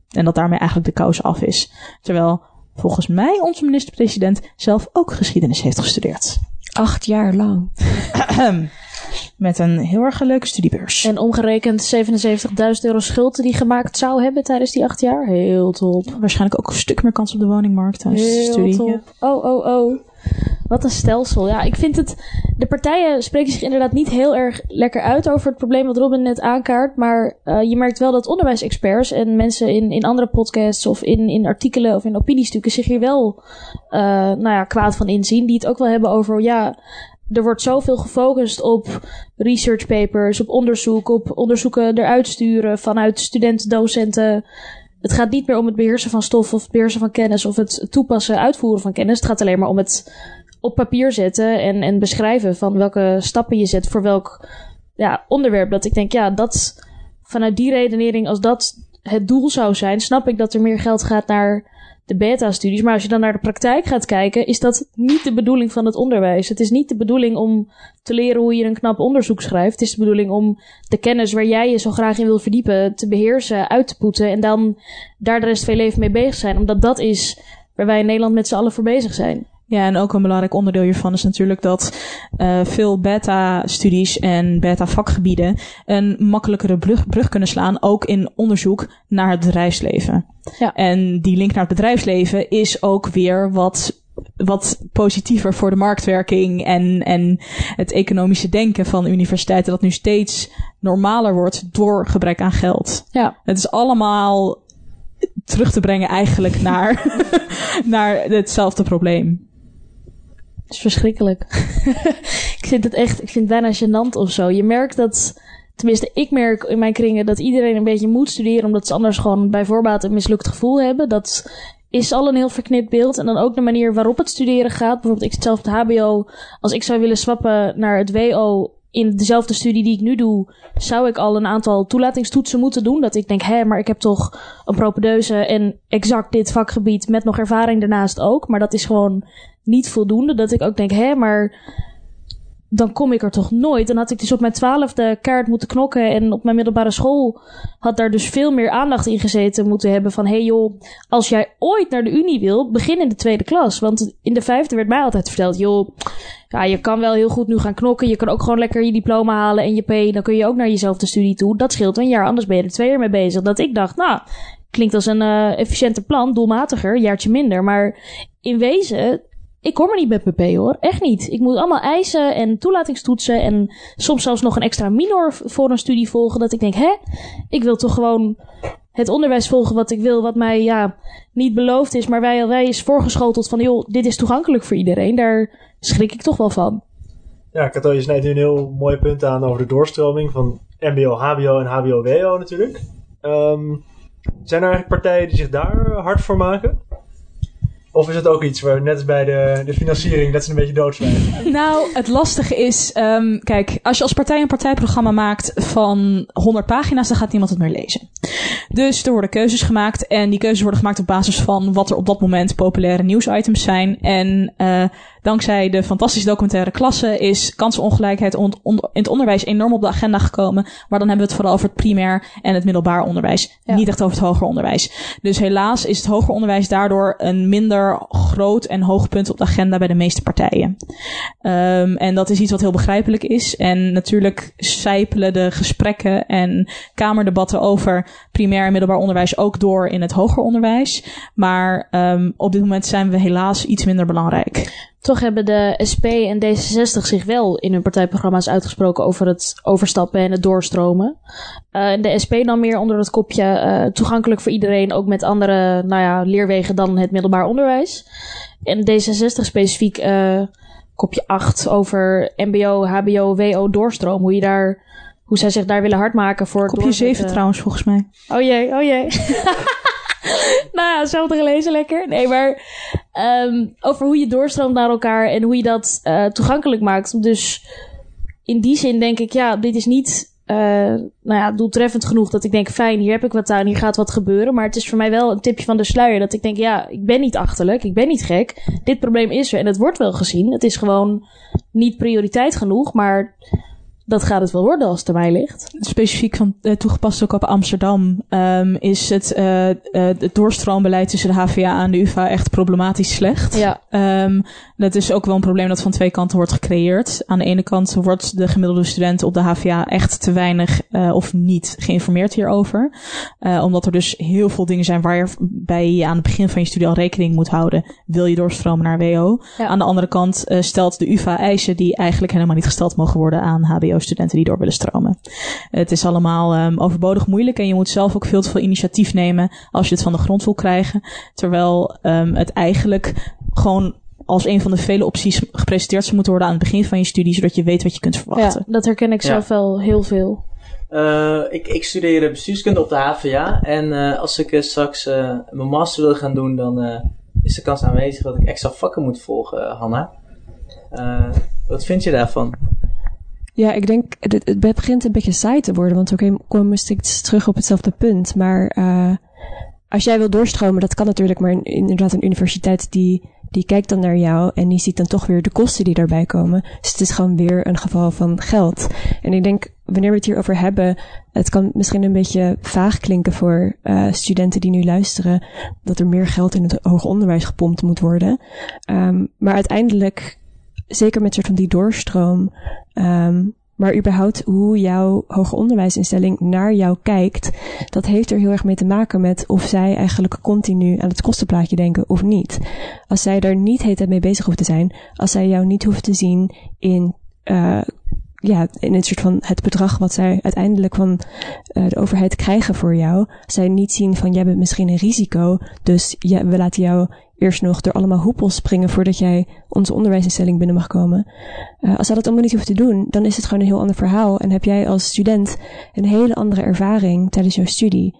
En dat daarmee eigenlijk de kous af is. Terwijl volgens mij onze minister-president zelf ook geschiedenis heeft gestudeerd. Acht jaar lang. Met een heel erg leuke studiebeurs. En omgerekend 77.000 euro schuld die gemaakt zou hebben tijdens die acht jaar. Heel top. Waarschijnlijk ook een stuk meer kans op de woningmarkt tijdens de Heel studie. top. Ja. Oh, oh, oh. Wat een stelsel. Ja, ik vind het... De partijen spreken zich inderdaad niet heel erg lekker uit over het probleem wat Robin net aankaart. Maar eh, je merkt wel dat onderwijsexperts en mensen in, in andere podcasts of in, in artikelen of in opiniestukken zich hier wel eh, nou ja, kwaad van inzien. Die het ook wel hebben over, ja, er wordt zoveel gefocust op research papers, op onderzoek, op onderzoeken eruit sturen vanuit studenten, docenten. Het gaat niet meer om het beheersen van stof of het beheersen van kennis of het toepassen, uitvoeren van kennis. Het gaat alleen maar om het op papier zetten en, en beschrijven van welke stappen je zet voor welk ja, onderwerp. Dat ik denk, ja, dat vanuit die redenering, als dat het doel zou zijn, snap ik dat er meer geld gaat naar de beta-studies. Maar als je dan naar de praktijk gaat kijken, is dat niet de bedoeling van het onderwijs. Het is niet de bedoeling om te leren hoe je een knap onderzoek schrijft. Het is de bedoeling om de kennis waar jij je zo graag in wil verdiepen, te beheersen, uit te poeten en dan daar de rest van je leven mee bezig zijn. Omdat dat is waar wij in Nederland met z'n allen voor bezig zijn. Ja, en ook een belangrijk onderdeel hiervan is natuurlijk dat eh, veel beta-studies en beta-vakgebieden een makkelijkere brug, brug kunnen slaan, ook in onderzoek naar het bedrijfsleven. Ja. En die link naar het bedrijfsleven is ook weer wat, wat positiever voor de marktwerking en, en het economische denken van universiteiten, dat nu steeds normaler wordt door gebrek aan geld. Ja. Het is allemaal terug te brengen eigenlijk naar, naar hetzelfde probleem. Het is verschrikkelijk. ik vind het echt, ik vind het bijna gênant of zo. Je merkt dat, tenminste ik merk in mijn kringen dat iedereen een beetje moet studeren omdat ze anders gewoon bij voorbaat een mislukt gevoel hebben. Dat is al een heel verknipt beeld. En dan ook de manier waarop het studeren gaat. Bijvoorbeeld ik zelf het hbo. Als ik zou willen swappen naar het WO in dezelfde studie die ik nu doe, zou ik al een aantal toelatingstoetsen moeten doen. Dat ik denk, hé, maar ik heb toch een propedeuse en exact dit vakgebied met nog ervaring daarnaast ook. Maar dat is gewoon niet voldoende. Dat ik ook denk, hé, maar dan kom ik er toch nooit. Dan had ik dus op mijn twaalfde kaart moeten knokken. En op mijn middelbare school had daar dus veel meer aandacht in gezeten moeten hebben. Van, hé hey joh, als jij ooit naar de unie wil, begin in de tweede klas. Want in de vijfde werd mij altijd verteld, joh, ja, je kan wel heel goed nu gaan knokken. Je kan ook gewoon lekker je diploma halen en je P. Dan kun je ook naar jezelfde studie toe. Dat scheelt een jaar, anders ben je er twee jaar mee bezig. Dat ik dacht, nou, klinkt als een uh, efficiënter plan, doelmatiger, jaartje minder. Maar in wezen, ik kom er niet met mijn P hoor. Echt niet. Ik moet allemaal eisen en toelatingstoetsen en soms zelfs nog een extra minor voor een studie volgen. Dat ik denk, hè, ik wil toch gewoon het onderwijs volgen wat ik wil, wat mij ja, niet beloofd is, maar wij, wij is voorgeschoteld van, joh, dit is toegankelijk voor iedereen. Daar schrik ik toch wel van. Ja, Kato, je snijdt nu een heel mooi punt aan over de doorstroming van MBO, HBO en HBO-WO natuurlijk. Um, zijn er eigenlijk partijen die zich daar hard voor maken? Of is het ook iets waar net bij de, de financiering dat ze een beetje doodzwijgen? Nou, het lastige is, um, kijk, als je als partij een partijprogramma maakt van 100 pagina's, dan gaat niemand het meer lezen. Dus er worden keuzes gemaakt en die keuzes worden gemaakt op basis van wat er op dat moment populaire nieuwsitems zijn. En uh, dankzij de fantastische documentaire klasse is kansenongelijkheid on on in het onderwijs enorm op de agenda gekomen. Maar dan hebben we het vooral over het primair en het middelbaar onderwijs. Ja. Niet echt over het hoger onderwijs. Dus helaas is het hoger onderwijs daardoor een minder groot en hoog punt op de agenda bij de meeste partijen. Um, en dat is iets wat heel begrijpelijk is. En natuurlijk sijpelen de gesprekken en kamerdebatten over primair en middelbaar onderwijs ook door in het hoger onderwijs. Maar um, op dit moment zijn we helaas iets minder belangrijk. Toch hebben de SP en D66 zich wel in hun partijprogramma's uitgesproken over het overstappen en het doorstromen. Uh, de SP dan meer onder het kopje uh, toegankelijk voor iedereen, ook met andere nou ja, leerwegen dan het middelbaar onderwijs. En D66 specifiek uh, kopje 8 over MBO, HBO, WO doorstroom. Hoe je daar, hoe zij zich daar willen hardmaken voor. Kopje 7 trouwens volgens mij. Oh jee, oh jee. nou ja, hetzelfde gelezen lekker. Nee, maar um, over hoe je doorstroomt naar elkaar en hoe je dat uh, toegankelijk maakt. Dus in die zin denk ik, ja, dit is niet uh, nou ja, doeltreffend genoeg dat ik denk, fijn, hier heb ik wat aan, hier gaat wat gebeuren. Maar het is voor mij wel een tipje van de sluier dat ik denk, ja, ik ben niet achterlijk, ik ben niet gek. Dit probleem is er en het wordt wel gezien. Het is gewoon niet prioriteit genoeg, maar dat gaat het wel worden als het erbij ligt. Specifiek van, uh, toegepast ook op Amsterdam um, is het, uh, uh, het doorstroombeleid tussen de HVA en de UvA echt problematisch slecht. Ja. Um, dat is ook wel een probleem dat van twee kanten wordt gecreëerd. Aan de ene kant wordt de gemiddelde student op de HVA echt te weinig of niet geïnformeerd hierover. omdat er dus heel veel dingen zijn waar je bij je aan het begin van je studie al rekening moet houden. Wil je doorstromen naar WO? Ja. Aan de andere kant stelt de UvA eisen die eigenlijk helemaal niet gesteld mogen worden aan HBO studenten die door willen stromen. Het is allemaal um, overbodig moeilijk en je moet zelf ook veel te veel initiatief nemen als je het van de grond wil krijgen. Terwijl um, het eigenlijk gewoon als een van de vele opties gepresenteerd zou moeten worden aan het begin van je studie, zodat je weet wat je kunt verwachten. Ja, dat herken ik zelf wel heel veel. Uh, ik, ik studeer bestuurskunde op de HVA en uh, als ik uh, straks mijn master wil gaan doen, dan is de kans aanwezig dat ik extra vakken moet volgen, Hanna. wat vind je daarvan? Ja, ik denk, het, het begint een beetje saai te worden, want we komen steeds terug op hetzelfde punt. Maar uh, als jij wil doorstromen, dat kan natuurlijk, maar inderdaad een universiteit die, die kijkt dan naar jou en die ziet dan toch weer de kosten die daarbij komen. Dus het is gewoon weer een geval van geld. En ik denk, wanneer we het hierover hebben, het kan misschien een beetje vaag klinken voor uh, studenten die nu luisteren, dat er meer geld in het hoger onderwijs gepompt moet worden. Um, maar uiteindelijk zeker met soort van die doorstroom, um, maar überhaupt hoe jouw hoger onderwijsinstelling naar jou kijkt, dat heeft er heel erg mee te maken met of zij eigenlijk continu aan het kostenplaatje denken of niet. Als zij daar niet heet mee bezig hoeft te zijn, als zij jou niet hoeft te zien in uh, ja, in een soort van het bedrag wat zij uiteindelijk van uh, de overheid krijgen voor jou. Zij niet zien van jij bent misschien een risico, dus we laten jou eerst nog door allemaal hoepels springen voordat jij onze onderwijsinstelling binnen mag komen. Uh, als zij dat allemaal niet hoeft te doen, dan is het gewoon een heel ander verhaal en heb jij als student een hele andere ervaring tijdens jouw studie.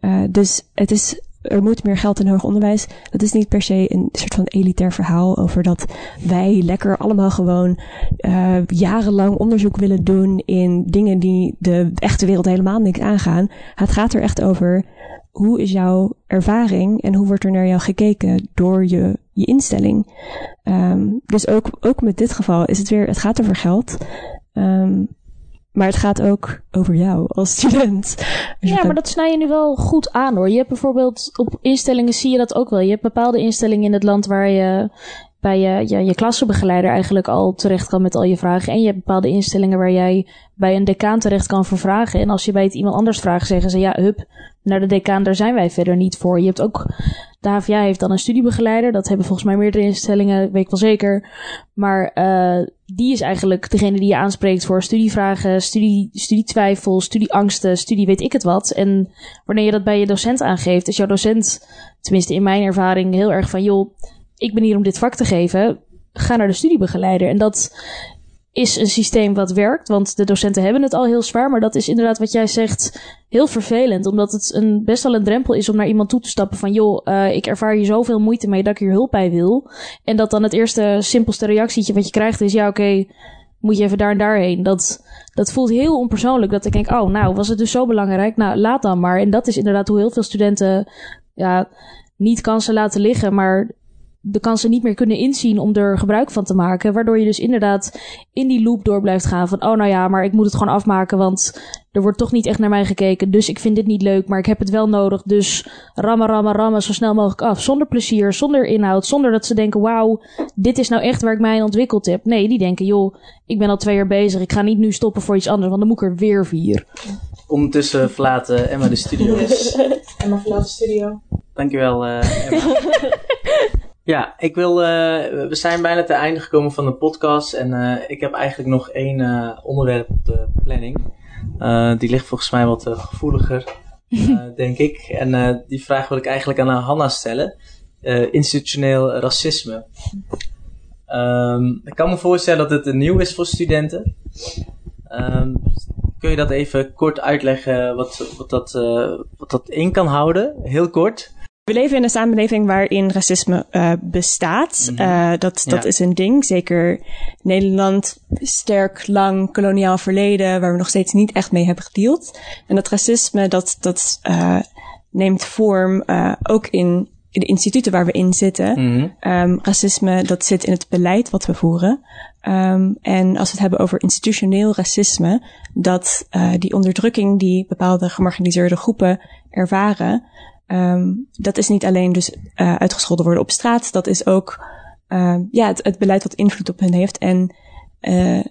Uh, dus het is er moet meer geld in hoger onderwijs. Dat is niet per se een soort van elitair verhaal over dat wij lekker allemaal gewoon uh, jarenlang onderzoek willen doen in dingen die de echte wereld helemaal niks aangaan. Het gaat er echt over hoe is jouw ervaring en hoe wordt er naar jou gekeken door je, je instelling. Um, dus ook, ook met dit geval is het weer, het gaat over geld. Um, maar het gaat ook over jou als student. Ja, maar dat snij je nu wel goed aan hoor. Je hebt bijvoorbeeld op instellingen zie je dat ook wel. Je hebt bepaalde instellingen in het land waar je bij je, je, je eigenlijk al terecht kan met al je vragen. En je hebt bepaalde instellingen waar jij bij een decaan terecht kan voor vragen. En als je bij het iemand anders vraagt, zeggen ze ja, hup, naar de decaan, daar zijn wij verder niet voor. Je hebt ook, de HVA heeft dan een studiebegeleider. Dat hebben volgens mij meerdere instellingen, weet ik wel zeker. Maar uh, die is eigenlijk degene die je aanspreekt voor studievragen, studie, studietwijfel, studieangsten, studie weet ik het wat. En wanneer je dat bij je docent aangeeft, is jouw docent, tenminste in mijn ervaring, heel erg van joh, ik ben hier om dit vak te geven. Ga naar de studiebegeleider. En dat is een systeem wat werkt, want de docenten hebben het al heel zwaar. Maar dat is inderdaad wat jij zegt heel vervelend, omdat het een, best wel een drempel is om naar iemand toe te stappen van joh, uh, ik ervaar hier zoveel moeite mee dat ik hier hulp bij wil. En dat dan het eerste simpelste reactietje wat je krijgt is ja oké, moet je even daar en daarheen. Dat, dat voelt heel onpersoonlijk. Dat ik denk, oh nou, was het dus zo belangrijk? Nou, laat dan maar. En dat is inderdaad hoe heel veel studenten ja, niet kansen laten liggen, maar de kansen niet meer kunnen inzien om er gebruik van te maken. Waardoor je dus inderdaad in die loop door blijft gaan van, oh nou ja, maar ik moet het gewoon afmaken, want er wordt toch niet echt naar mij gekeken. Dus ik vind dit niet leuk, maar ik heb het wel nodig. Dus rammen, rammen, rammen zo snel mogelijk af. Zonder plezier, zonder inhoud, zonder dat ze denken, wauw, dit is nou echt waar ik mij in ontwikkeld heb. Nee, die denken, joh, ik ben al twee jaar bezig, ik ga niet nu stoppen voor iets anders, want dan moet ik er weer vier. Ondertussen verlaten Emma de studio. Emma verlaat de studio. Dankjewel, uh, Emma. Ja, ik wil. Uh, we zijn bijna ten einde gekomen van de podcast. En uh, ik heb eigenlijk nog één uh, onderwerp op de planning. die ligt volgens mij wat gevoeliger, denk ik. En die vraag wil ik eigenlijk aan Hanna stellen: institutioneel racisme. Um, ik kan me voorstellen dat het nieuw is voor studenten. Um, kun je dat even kort uitleggen wat, wat, dat, wat dat in kan houden? Heel kort. We leven in een samenleving waarin racisme uh, bestaat. Mm -hmm. uh, dat, dat ja. is een ding. Zeker Nederland, sterk, lang koloniaal verleden, waar we nog steeds niet echt mee hebben gedeeld. En dat racisme, dat, dat uh, neemt vorm ook in de instituten waar we in zitten. Ehm, racisme, dat zit in het beleid wat we voeren. Ehm, en als we het hebben over institutioneel racisme, dat die onderdrukking die bepaalde gemarginaliseerde groepen ervaren, ehm, dat is niet alleen dus eh, uitgescholden worden op straat, dat is ook ehm, ja, het, beleid wat invloed op hen heeft. En eh,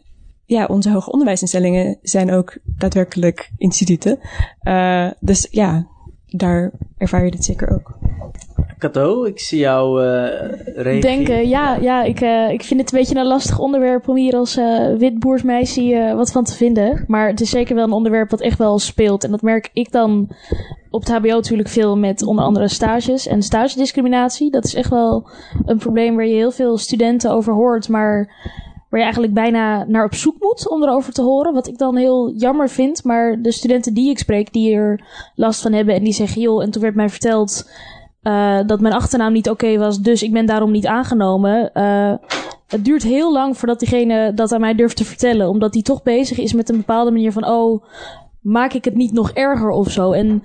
ja, onze hoger onderwijsinstellingen zijn ook daadwerkelijk instituten. Eh, dus ja, daar ervaar je dit zeker ook. Cato, ik zie jou eh reageren. Denken, ja, ja ik, eh, ik vind het een beetje een lastig onderwerp om hier als eh wit boersmeisje eh, wat van te vinden. Maar het is zeker wel een onderwerp wat echt wel speelt. En dat merk ik dan op het HBO natuurlijk veel met onder andere stages en stagediscriminatie. Dat is echt wel een probleem waar je heel veel studenten over hoort, maar waar je eigenlijk bijna naar op zoek moet om erover te horen. Wat ik dan heel jammer vind. Maar de studenten die ik spreek, die er last van hebben en die zeggen, joh, en toen werd mij verteld eh, dat mijn achternaam niet oké was, dus ik ben daarom niet aangenomen. Eh, het duurt heel lang voordat diegene dat aan mij durft te vertellen, omdat hij toch bezig is met een bepaalde manier van, oh, maak ik het niet nog erger of zo. En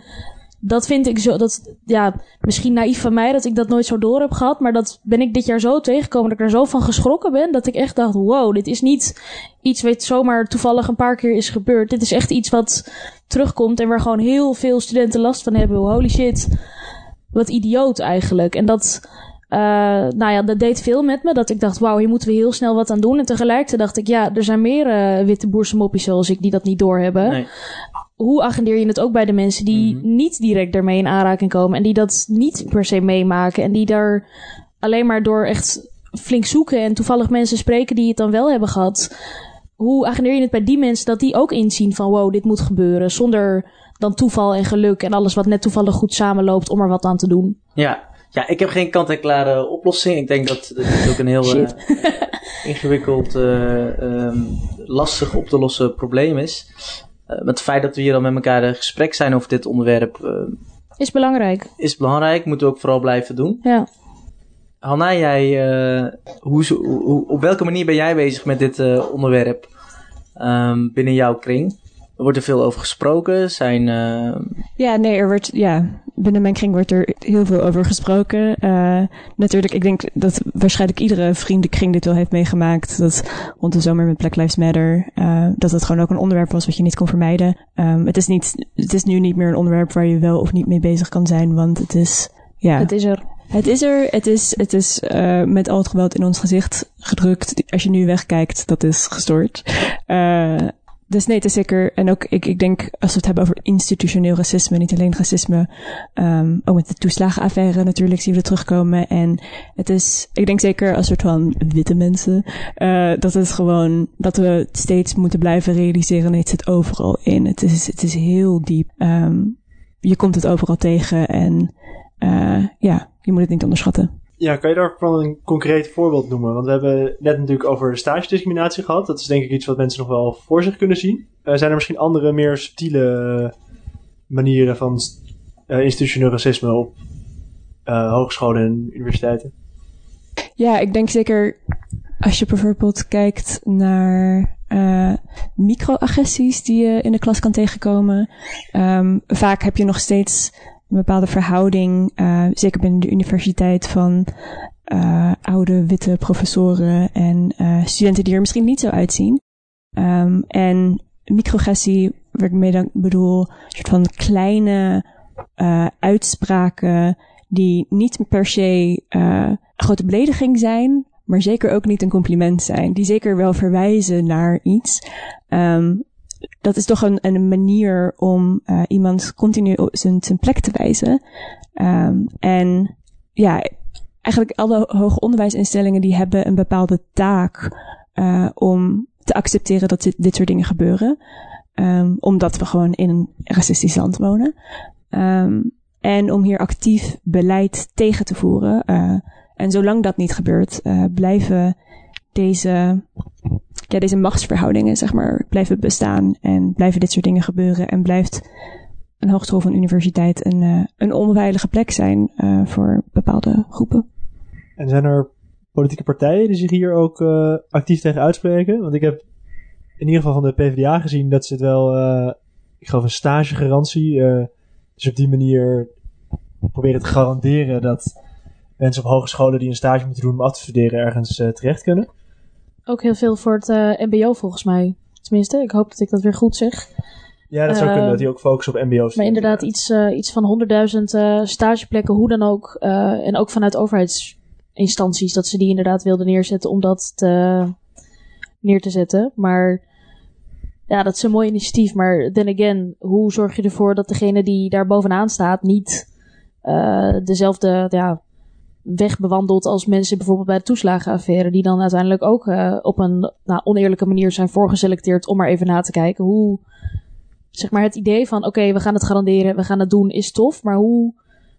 dat vind ik zo, dat, ja, misschien naïef van mij dat ik dat nooit zo door heb gehad, maar dat ben ik dit jaar zo tegengekomen dat ik er zo van geschrokken ben, dat ik echt dacht, wow, dit is niet iets wat zomaar toevallig een paar keer is gebeurd. Dit is echt iets wat terugkomt en waar gewoon heel veel studenten last van hebben. Holy shit, wat idioot eigenlijk. En dat, eh, nou ja, dat deed veel met me. Dat ik dacht, wauw, hier moeten we heel snel wat aan doen. En tegelijkertijd dacht ik, ja, er zijn meer eh, witte boerse moppies zoals ik die dat niet doorhebben. Nee. Hoe agendeer je het ook bij de mensen die niet direct daarmee in aanraking komen en die dat niet per se meemaken en die daar alleen maar door echt flink zoeken en toevallig mensen spreken die het dan wel hebben gehad. Hoe agendeer je het bij die mensen dat die ook inzien van wow, dit moet gebeuren zonder dan toeval en geluk en alles wat net toevallig goed samenloopt om er wat aan te doen. Ja. ja, ik heb geen kant-en-klare oplossing. Ik denk dat het ook een heel eh, ingewikkeld, eh, ehm, lastig op te lossen probleem is. Eh, met het feit dat we hier al met elkaar in gesprek zijn over dit onderwerp eh, Is belangrijk. is belangrijk. Moeten we ook vooral blijven doen. Ja. Hanna, jij, eh, hoe, op welke manier ben jij bezig met dit onderwerp ehm, binnen jouw kring? Er wordt er veel over gesproken. Zijn, Ja, nee, er wordt, ja, binnen mijn kring wordt er heel veel over gesproken. Eh, natuurlijk, ik denk dat waarschijnlijk iedere vriendenkring dit wel heeft meegemaakt. Dat rond de zomer met Black Lives Matter, eh, dat het gewoon ook een onderwerp was wat je niet kon vermijden. Ehm, het, is niet, het is nu niet meer een onderwerp waar je wel of niet mee bezig kan zijn, want het is, ja. Het is er. Het is er, het is, het is eh, met al het geweld in ons gezicht gedrukt. Als je nu wegkijkt, dat is gestoord. Dus nee, het is zeker. En ook, ik, ik denk, als we het hebben over institutioneel racisme, niet alleen racisme, ehm, ook met de toeslagenaffaire natuurlijk zien we terugkomen. En het is, ik denk zeker als soort van witte mensen, eh, dat het gewoon, dat we het steeds moeten blijven realiseren. Nee, het zit overal in. Het is, het is heel diep. Ehm, je komt het overal tegen en eh, ja, je moet het niet onderschatten. Ja, kan je daarvan een concreet voorbeeld noemen? Want we hebben net natuurlijk over stagediscriminatie gehad. Dat is denk ik iets wat mensen nog wel voor zich kunnen zien. Eh, zijn er misschien andere, meer subtiele manieren van eh, institutioneel racisme op eh, hogescholen en universiteiten? Ja, ik denk zeker als je bijvoorbeeld kijkt naar eh microagressies die je in de klas kan tegenkomen. Ehm, vaak heb je nog steeds bepaalde verhouding, eh, zeker binnen de universiteit, van eh, oude witte professoren en eh, studenten die er misschien niet zo uitzien. Ehm, en microagressie, waar ik mee dan bedoel, een soort van kleine uitspraken die niet per se een grote belediging zijn, maar zeker ook niet een compliment zijn. Die zeker wel verwijzen naar iets. Ehm, dat is toch een, een manier om eh, iemand continu zijn, zijn plek te wijzen. Ehm, en ja, eigenlijk alle hoger onderwijsinstellingen die hebben een bepaalde taak eh, om te accepteren dat dit, dit soort dingen gebeuren. Ehm, omdat we gewoon in een racistisch land wonen. Ehm, en om hier actief beleid tegen te voeren. Eh, en zolang dat niet gebeurt, blijven deze, ja, deze machtsverhoudingen, zeg maar, blijven bestaan. En blijven dit soort dingen gebeuren. En blijft een hogeschool of een universiteit een, eh, een onveilige plek zijn eh, voor bepaalde groepen. En zijn er politieke partijen die zich hier ook eh, actief tegen uitspreken? Want ik heb in ieder geval van de PvdA gezien dat ze het wel, ik geloof een stagegarantie, dus op die manier proberen te garanderen dat mensen op hogescholen die een stage moeten doen om af te studeren ergens terecht kunnen. Ook heel veel voor het eh, MBO volgens mij. Tenminste, ik hoop dat ik dat weer goed zeg. Ja, dat zou Eh, kunnen, dat die ook focussen op mbo's. Maar inderdaad, iets, eh, iets van 100.000 eh, stageplekken, hoe dan ook. eh, en ook vanuit overheidsinstanties, dat ze die inderdaad wilden neerzetten om dat te, neer te zetten. Maar ja, dat is een mooi initiatief. Maar then again, hoe zorg je ervoor dat degene die daar bovenaan staat niet eh, dezelfde ja, weg bewandelt als mensen bijvoorbeeld bij de toeslagenaffaire, die dan uiteindelijk ook eh, op een nou, oneerlijke manier zijn voorgeselecteerd om maar even na te kijken hoe zeg maar het idee van oké, we gaan het garanderen, we gaan het doen, is tof. Maar hoe.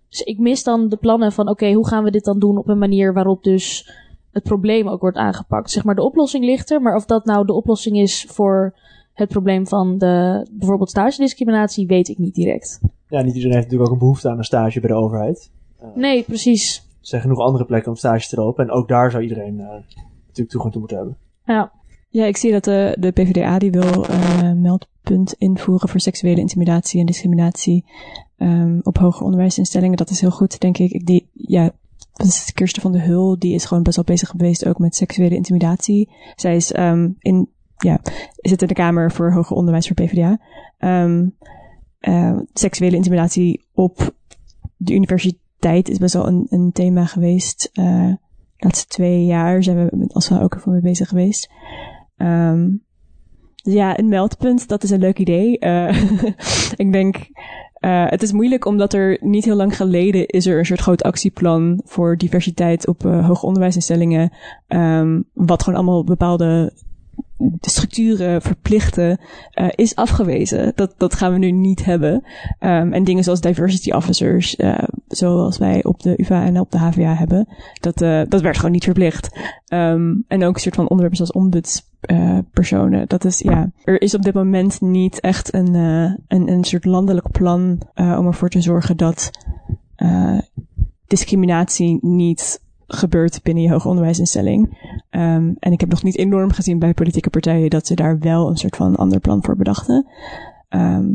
Dus ik mis dan de plannen van oké, hoe gaan we dit dan doen op een manier waarop dus het probleem ook wordt aangepakt. Zeg maar, de oplossing ligt er, maar of dat nou de oplossing is voor het probleem van de bijvoorbeeld stagediscriminatie, weet ik niet direct. Ja, niet iedereen heeft natuurlijk ook een behoefte aan een stage bij de overheid. Nee, precies. Zijn genoeg andere plekken om stage te lopen. En ook daar zou iedereen eh, natuurlijk toegang toe moeten hebben. Ja. Ja, ik zie dat de, de PvdA die wil eh meldpunt invoeren voor seksuele intimidatie en discriminatie ehm, op hoger onderwijsinstellingen. Dat is heel goed, denk ik. ik die, ja, Kirsten van de Hul, die is gewoon best wel bezig geweest ook met seksuele intimidatie. Zij is ehm, in, ja, zit in de Kamer voor Hoger Onderwijs voor PvdA. Ehm, eh, seksuele intimidatie op de universiteit is best wel een, een thema geweest. eh de laatste twee jaar zijn we met ASFA ook ervoor mee bezig geweest. Ehm, dus ja, een meldpunt, dat is een leuk idee. Eh, ik denk, eh, het is moeilijk omdat er niet heel lang geleden is er een soort groot actieplan voor diversiteit op hoger onderwijsinstellingen. ehm, wat gewoon allemaal bepaalde de structuren verplichten, eh, is afgewezen. Dat, dat gaan we nu niet hebben. Ehm, en dingen zoals diversity officers, eh, zoals wij op de UvA en op de HVA hebben, dat, eh, dat werd gewoon niet verplicht. Ehm, en ook een soort van onderwerpen zoals ombudspersonen. dat is, ja, er is op dit moment niet echt een, een, een soort landelijk plan om ervoor te zorgen dat discriminatie niet gebeurt binnen je hoger onderwijsinstelling. Ehm, en ik heb nog niet enorm gezien bij politieke partijen dat ze daar wel een soort van ander plan voor bedachten. Ehm,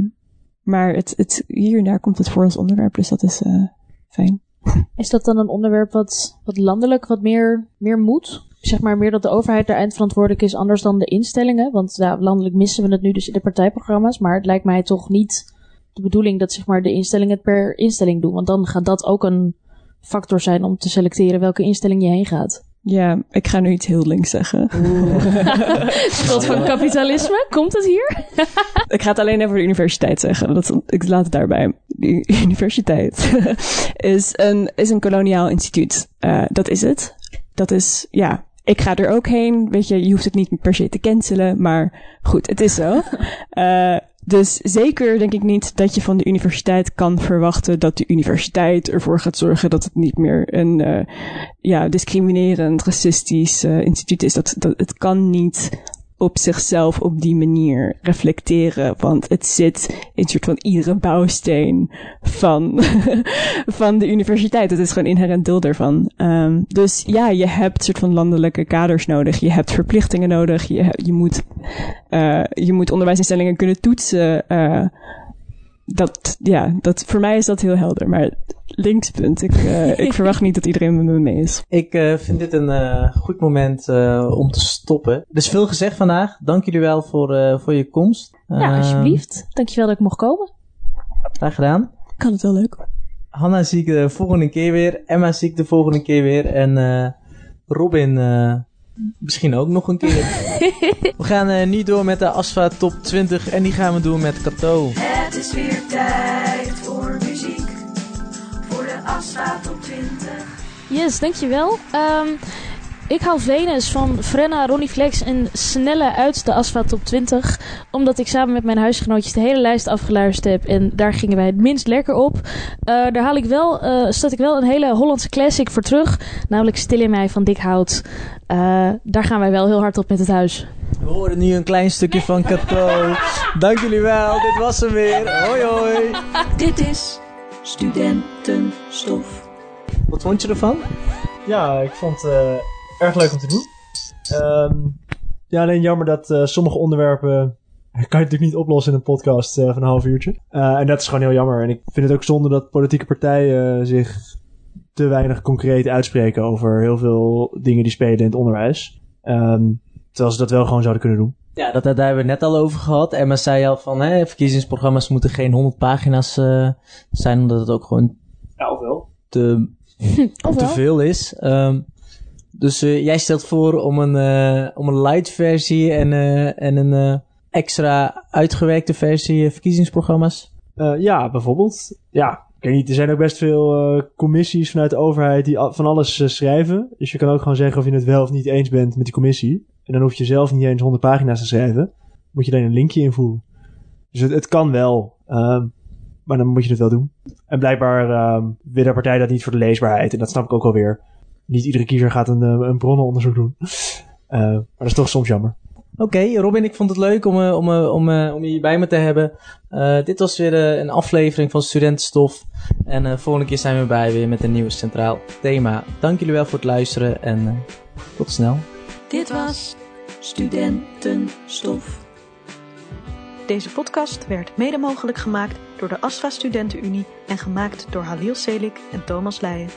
maar het, het, hier en daar komt het voor als onderwerp, dus dat is eh, fijn. Is dat dan een onderwerp wat, wat landelijk wat meer, meer moet? Zeg maar meer dat de overheid daar eindverantwoordelijk is, anders dan de instellingen. Want landelijk missen we het nu dus in de partijprogramma's. Maar het lijkt mij toch niet de bedoeling dat zeg maar, de instellingen het per instelling doen. Want dan gaat dat ook een factor zijn om te selecteren welke instelling je heen gaat. Ja, ik ga nu iets heel links zeggen. Schuld van kapitalisme? Komt het hier? ik ga het alleen over de universiteit zeggen. Dat, ik laat het daarbij. De universiteit is, een, is een koloniaal instituut. Uh, dat is het. Dat is, ja, ik ga er ook heen. Weet je, je hoeft het niet per se te cancelen. Maar goed, het is zo. Uh, dus zeker denk ik niet dat je van de universiteit kan verwachten dat de universiteit ervoor gaat zorgen dat het niet meer een uh, ja, discriminerend, racistisch uh, instituut is. Dat, dat, het kan niet op zichzelf op die manier reflecteren, want het zit in soort van iedere bouwsteen van, van de universiteit. Het is gewoon inherent deel daarvan. Um, dus ja, je hebt soort van landelijke kaders nodig. Je hebt verplichtingen nodig. Je, je moet, uh, je moet onderwijsinstellingen kunnen toetsen. Uh, dat, ja, dat, voor mij is dat heel helder. Maar linkspunt, ik, uh, ik verwacht niet dat iedereen met me mee is. Ik uh, vind dit een uh, goed moment om te stoppen. Dus veel gezegd vandaag. Dank jullie wel voor, voor je komst. Ja, alsjeblieft. Dankjewel dat ik mocht komen. Graag gedaan. Ik had het wel leuk. Hanna zie ik de volgende keer weer. Emma zie ik de volgende keer weer. En Robin misschien ook nog een keer. we gaan nu door met de ASFA Top 20. En die gaan we doen met Kato. Het is weer tijd voor muziek. Voor de ASFA Top 20. Yes, dankjewel. Um, ik haal Venus van Frenna, Ronnie Flex en Snelle uit de ASFA Top 20. Omdat ik samen met mijn huisgenootjes de hele lijst afgeluisterd heb. En daar gingen wij het minst lekker op. Uh, daar haal ik wel, uh, staat ik wel een hele Hollandse classic voor terug. Namelijk Stil in mij van Dick Hout. Uh, daar gaan wij wel heel hard op met het huis. We horen nu een klein stukje van Kato. Dank jullie wel, dit was hem weer. Hoi hoi. Dit is Studentenstof. Wat vond je ervan? Ja, ik vond uh, erg leuk om te doen. Um, ja, alleen jammer dat uh, sommige onderwerpen kan je natuurlijk niet oplossen in een podcast uh, van een half uurtje. en dat is gewoon heel jammer. En ik vind het ook zonde dat politieke partijen zich te weinig concreet uitspreken over heel veel dingen die spelen in het onderwijs. Ehm, terwijl ze dat wel gewoon zouden kunnen doen. Ja, dat, daar hebben we het net al over gehad. Emma zei al van, hè, verkiezingsprogramma's moeten geen 100 pagina's eh, zijn, omdat het ook gewoon Ja, of wel? te, Of te veel is. Ehm, dus eh, jij stelt voor om een, eh, om een light versie en, eh, en een extra uitgewerkte versie verkiezingsprogramma's. Ja, bijvoorbeeld. Ja, ik weet niet, er zijn ook best veel commissies vanuit de overheid die van alles schrijven. Dus je kan ook gewoon zeggen of je het wel of niet eens bent met die commissie. En dan hoef je zelf niet eens 100 pagina's te schrijven. Moet je alleen een linkje invoeren. Dus het, kan wel. ehm, maar dan moet je het wel doen. En blijkbaar ehm wil de partij dat niet voor de leesbaarheid. En dat snap ik ook alweer. Niet iedere kiezer gaat een, eh, een bronnenonderzoek doen. Eh, maar dat is toch soms jammer. Oké, Robin, ik vond het leuk om, eh, om, eh, om, eh, om je hier bij me te hebben. Eh, dit was weer een aflevering van Studentenstof. En eh volgende keer zijn we bij weer met een nieuw centraal thema. Dank jullie wel voor het luisteren en eh, tot snel. Dit was Studentenstof. Deze podcast werd mede mogelijk gemaakt door de ASFA Studentenunie en gemaakt door Halil Selik en Thomas Leijen.